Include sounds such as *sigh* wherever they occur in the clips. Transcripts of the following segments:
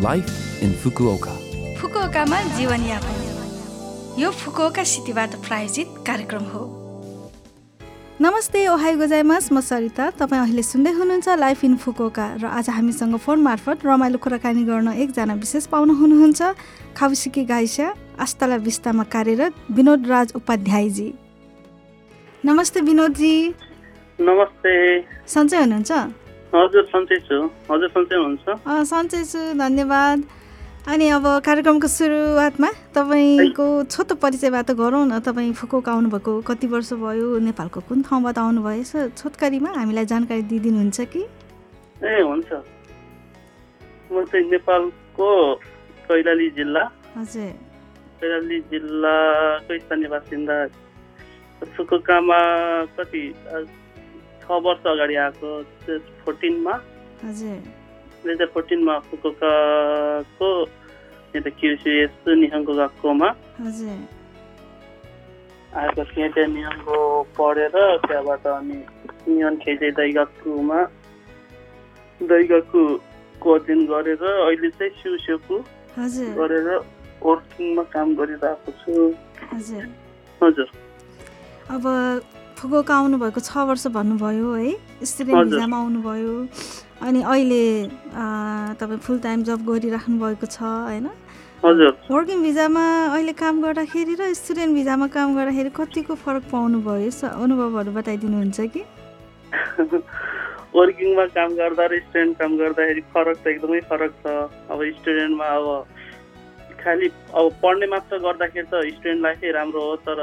Life in Fukuoka फुकुओकामा जीवनयापन यो Fukuoka सिटीबाट प्रायोजित कार्यक्रम हो नमस्ते ओहाई गोजाइमास म सरिता तपाईँ अहिले सुन्दै हुनुहुन्छ लाइफ इन फुकोका र आज हामीसँग फोन मार्फत रमाइलो कुराकानी गर्न एकजना विशेष पाउनु हुनुहुन्छ खाउसिकी गाइसा आस्ताला विस्तामा कार्यरत विनोद राज उपाध्यायजी नमस्ते विनोदजी नमस्ते सन्चै हुनुहुन्छ हजुर सन्चै छु। हजुर सन्चै हुनुहुन्छ? सन्चै छु धन्यवाद। अनि अब कार्यक्रमको सुरुवातमा तपाईँको छोटो परिचयबाट गरौँ न। तपाईँ फुकुक आउनुभएको कति वर्ष भयो नेपालको कुन ठाउँबाट आउनुभयो? यसो छोटकरीमा हामीलाई जानकारी दिइदिनुहुन्छ कि? ए हुन्छ। म चाहिँ नेपालको कैलाली जिल्ला। हजुर। कैलाली जिल्लाको स्थानीय बासिन्दा फुकुकामा कति छ वर्ष अगाडि आएको फोर्टिनमा दुई हजार फोर्टिनमा फुकुकाको यता क्युसिएस निहङ्गो गएकोमा आएको थिएँ त्यहाँ नियमको पढेर त्यहाँबाट अनि नियन खेजे दैगाकुमा। दैगाकुको अध्ययन गरेर अहिले चाहिँ सिउसेको गरेर वर्किङमा काम गरिरहेको छु। हजुर। हजुर। फुकुक आउनुभएको? छ वर्ष भन्नुभयो है। स्टुडेन्ट। भिजामा आउनुभयो। अनि अहिले तपाईँ फुल टाइम जब गरिराख्नु भएको छ होइन? हजुर। वर्किङ भिजामा अहिले काम गर्दाखेरि र स्टुडेन्ट भिजामा काम गर्दाखेरि कतिको फरक पाउनुभयो अनुभवहरू बताइदिनुहुन्छ कि? वर्किङमा काम गर्दा र स्टुडेन्ट काम गर्दाखेरि फरक त एकदमै फरक छ। अब स्टुडेन्टमा अब खालि अब पढ्ने मात्र गर्दाखेरि त स्टुडेन्ट लाइफै राम्रो हो तर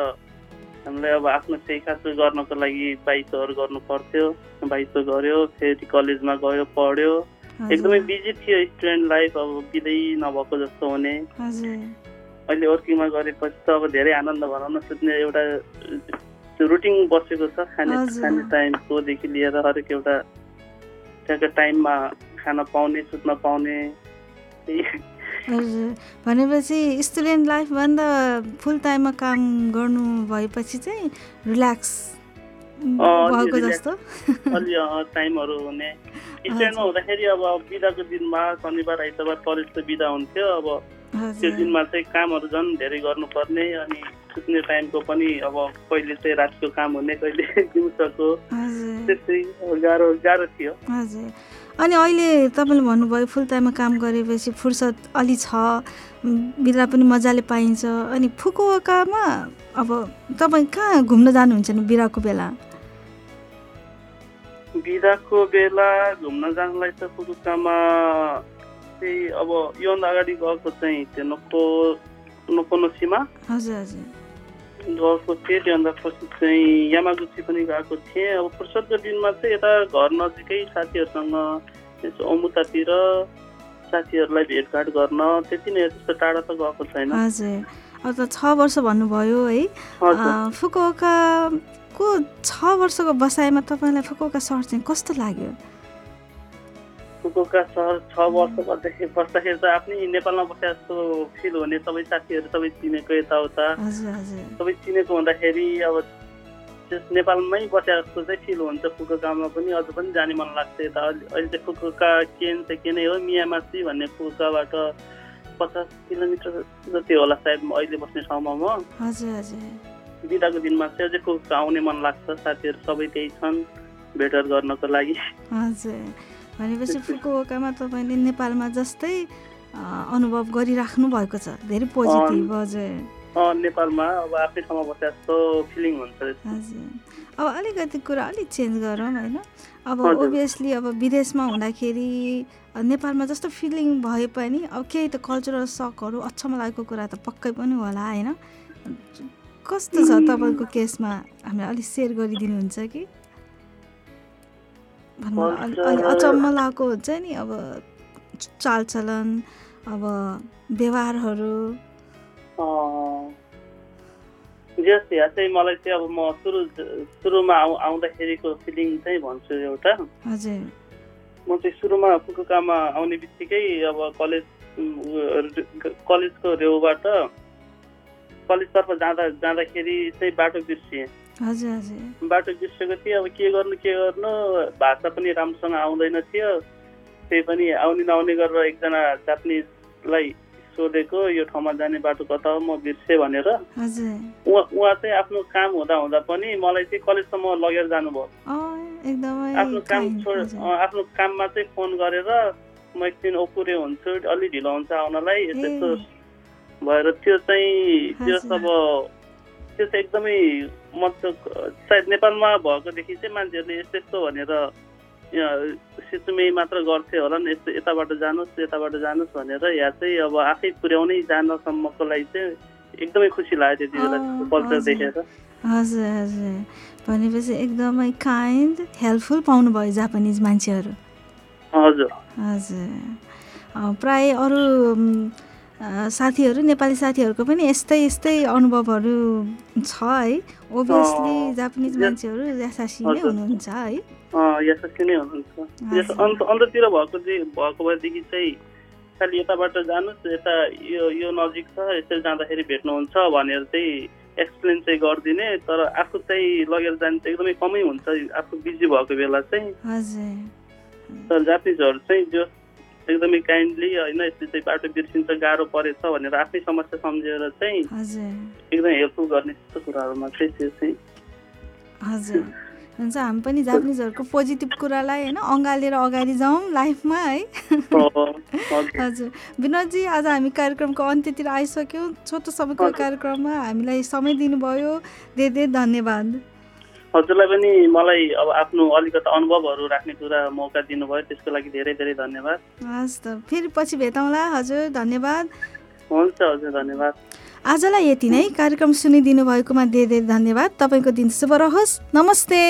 हामीलाई अब आफ्नो सेखासु गर्नको लागि बाइसोहरू गर्नु पर्थ्यो। बाइसो गऱ्यो फेरि कलेजमा गयो पढ्यो। एकदमै बिजी थियो स्टुडेन्ट लाइफ अब बिदै नभएको जस्तो हुने। अहिले वर्किङमा गरेपछि त अब धेरै आनन्द भनौँ न सुत्ने एउटा रुटिन बसेको छ खाने। खाने टाइमकोदेखि लिएर हरेक एउटा त्यहाँको टाइममा खान पाउने सुत्न पाउने। हजुर। भनेपछि स्टुडेन्ट लाइफभन्दा फुल टाइममा काम गर्नु भएपछि चाहिँ रिल्याक्स भएको जस्तो। अलि टाइमहरू हुने। स्टुडेन्टमा हुँदाखेरि अब बिदाको दिनमा शनिबार आइतबार कलेज त बिदा हुन्थ्यो। अब त्यो दिनमा चाहिँ कामहरू झन् धेरै गर्नुपर्ने अनि सुत्ने टाइमको पनि अब कहिले चाहिँ रातको काम हुने कहिले *laughs* दिउँसोको। त्यस्तै गाह्रो गाह्रो थियो। हजुर। अनि अहिले तपाईँले भन्नुभयो फुल टाइममा काम गरेपछि फुर्सद अलि छ बिदा पनि मजाले पाइन्छ। अनि फुकुवाकामा अब तपाईँ कहाँ घुम्न जानुहुन्छ नि बिदाको बेला? बिदाको बेला घुम्न जानलाई त फुकुकामा चाहिँ अब योभन्दा अगाडि गएको चाहिँ त्यो नोको नोकोनोसीमा हजुर हजुर। गएको थिएँ त्योभन्दा पछि चाहिँ यामागुची पनि गएको थिएँ अब फुर्सदको दिनमा चाहिँ यता घर नजिकै साथीहरूसँग यसो अमुतातिर साथीहरूलाई भेटघाट गर्न त्यति नै त्यस्तो टाढा त गएको छैन हजुर अब त छ वर्ष भन्नुभयो है अँ, फुकुवाकाको छ वर्षको बसाइमा तपाईँलाई फुकुवाका सहर चाहिँ कस्तो लाग्यो फुकुका सहर छ वर्ष बस्दाखेरि बस्दाखेरि त आफ्नै नेपालमा बसे जस्तो फिल हुने सबै साथीहरू सबै चिनेको यताउता। सबै चिनेको हुँदाखेरि अब त्यस नेपालमै बसे जस्तो चाहिँ फिल हुन्छ फुकुकामा पनि। अझ पनि जाने मन लाग्छ यता। अहिले अहिले चाहिँ फुकुका केन चाहिँ के नै हो मियामासी भन्ने फुकुकाबाट पचास किलोमिटर जति होला सायद अहिले बस्ने ठाउँमा म। बिदाको दिनमा चाहिँ अझै फुकुका आउने मन लाग्छ। साथीहरू सबै त्यही छन्। भेटघाट गर्नको लागि। हजुर। भनेपछि फुकुओकामा तपाईँले नेपालमा जस्तै अनुभव गरिराख्नु भएको छ। धेरै पोजिटिभ हजुर नेपालमा अब आफ्नै ठाउँमा बसे जस्तो फिलिङ हुन्छ हजुर। अब अलिकति कुरा अलिक चेन्ज गरौँ होइन। अब। ओभियसली अब विदेशमा हुँदाखेरि नेपालमा जस्तो फिलिङ भए पनि अब केही त कल्चरल सकहरू अचम्म लागेको कुरा त पक्कै पनि होला होइन? कस्तो छ तपाईँको केसमा? हामीलाई अलिक सेयर गरिदिनुहुन्छ कि? Cultural- अचम्म लागेको हुन्छ नि अब चालचलन अब व्यवहारहरू। जस यहाँ चाहिँ मलाई चाहिँ अब म सुरु सुरुमा आउ आउँदाखेरिको फिलिङ चाहिँ भन्छु एउटा। हजुर। म चाहिँ सुरुमा फुकुकामा आउने बित्तिकै अब कलेज कलेजको रेउबाट कलेजतर्फ जाँदा जाँदाखेरि चाहिँ बाटो बिर्सिएँ। बाटो बिर्सेको थिएँ अब के गर्नु के गर्नु? भाषा पनि राम्रोसँग आउँदैन थियो। त्यही पनि आउने नआउने गरेर एकजना जापानिजलाई सोधेको यो ठाउँमा जाने बाटो कता हो म बिर्सेँ भनेर। उहाँ चाहिँ आफ्नो काम हुँदा हुँदा पनि मलाई चाहिँ कलेजसम्म लगेर जानुभयो। आफ्नो काम छोड आफ्नो काममा चाहिँ फोन गरेर म एकदिन ओपुरे हुन्छु अलि ढिलो हुन्छ आउनलाई यस्तो भएर त्यो चाहिँ त्यो हजुर। त्यो चाहिँ एकदमै म त सायद नेपालमा भएकोदेखि चाहिँ मान्छेहरूले यस्तो यस्तो भनेर सिचुमे मात्र गर्थे होला नि यस्तो यताबाट जानुहोस् यताबाट जानुहोस् भनेर यहाँ चाहिँ अब आफै पुर्याउनै जानसम्मको लागि चाहिँ एकदमै खुसी लाग्यो त्यति बेला कल्चर। देखेर। हजुर हजुर। भनेपछि एकदमै काइन्ड हेल्पफुल पाउनुभयो जापानिज मान्छेहरू। हजुर। हजुर। प्राय अरू साथीहरू नेपाली साथीहरूको पनि यस्तै यस्तै अनुभवहरू छ है। ओभियसली जापानिज मान्छेहरू यसासी नै। हुनुहुन्छ है। यशस्वी नै हुनुहुन्छ। अन्त अन्त्यतिर भएको चाहिँ भएको भएदेखि चाहिँ खालि यताबाट जानुहोस् यता यो यो नजिक छ यसरी जाँदाखेरि भेट्नुहुन्छ भनेर चाहिँ एक्सप्लेन चाहिँ गरिदिने तर आफू चाहिँ लगेर जाने चाहिँ एकदमै कमै हुन्छ आफू बिजी भएको बेला चाहिँ। तर जापानिजहरू चाहिँ जो एकदमै काइन्डली होइन यस्तो चाहिँ बाटो बिर्सिन्छ गाह्रो परेछ भनेर आफ्नै समस्या सम्झेर चाहिँ एकदमै हेल्पफुल गर्ने त्यस्तो कुराहरूमा चाहिँ चाहिँ हजुर। हुन्छ हामी पनि जापानिजहरूको पोजिटिभ कुरालाई होइन अँगालेर अगाडि जाउँ लाइफमा है। हजुर। विनोदजी आज हामी कार्यक्रमको अन्त्यतिर आइसक्यौँ। छोटो समयको। कार्यक्रममा हामीलाई समय दिनुभयो। धेरै धेरै धन्यवाद। हजुरलाई पनि मलाई अब आफ्नो अलिकति अनुभवहरू राख्ने कुरा मौका दिनुभयो त्यसको लागि धेरै धेरै धन्यवाद। हस् त फेरि पछि भेटौँला हजुर धन्यवाद। हुन्छ हजुर धन्यवाद। आजलाई यति नै कार्यक्रम सुनिदिनु भएकोमा धेरै धेरै धन्यवाद। तपाईँको दिन शुभ रहोस्। नमस्ते।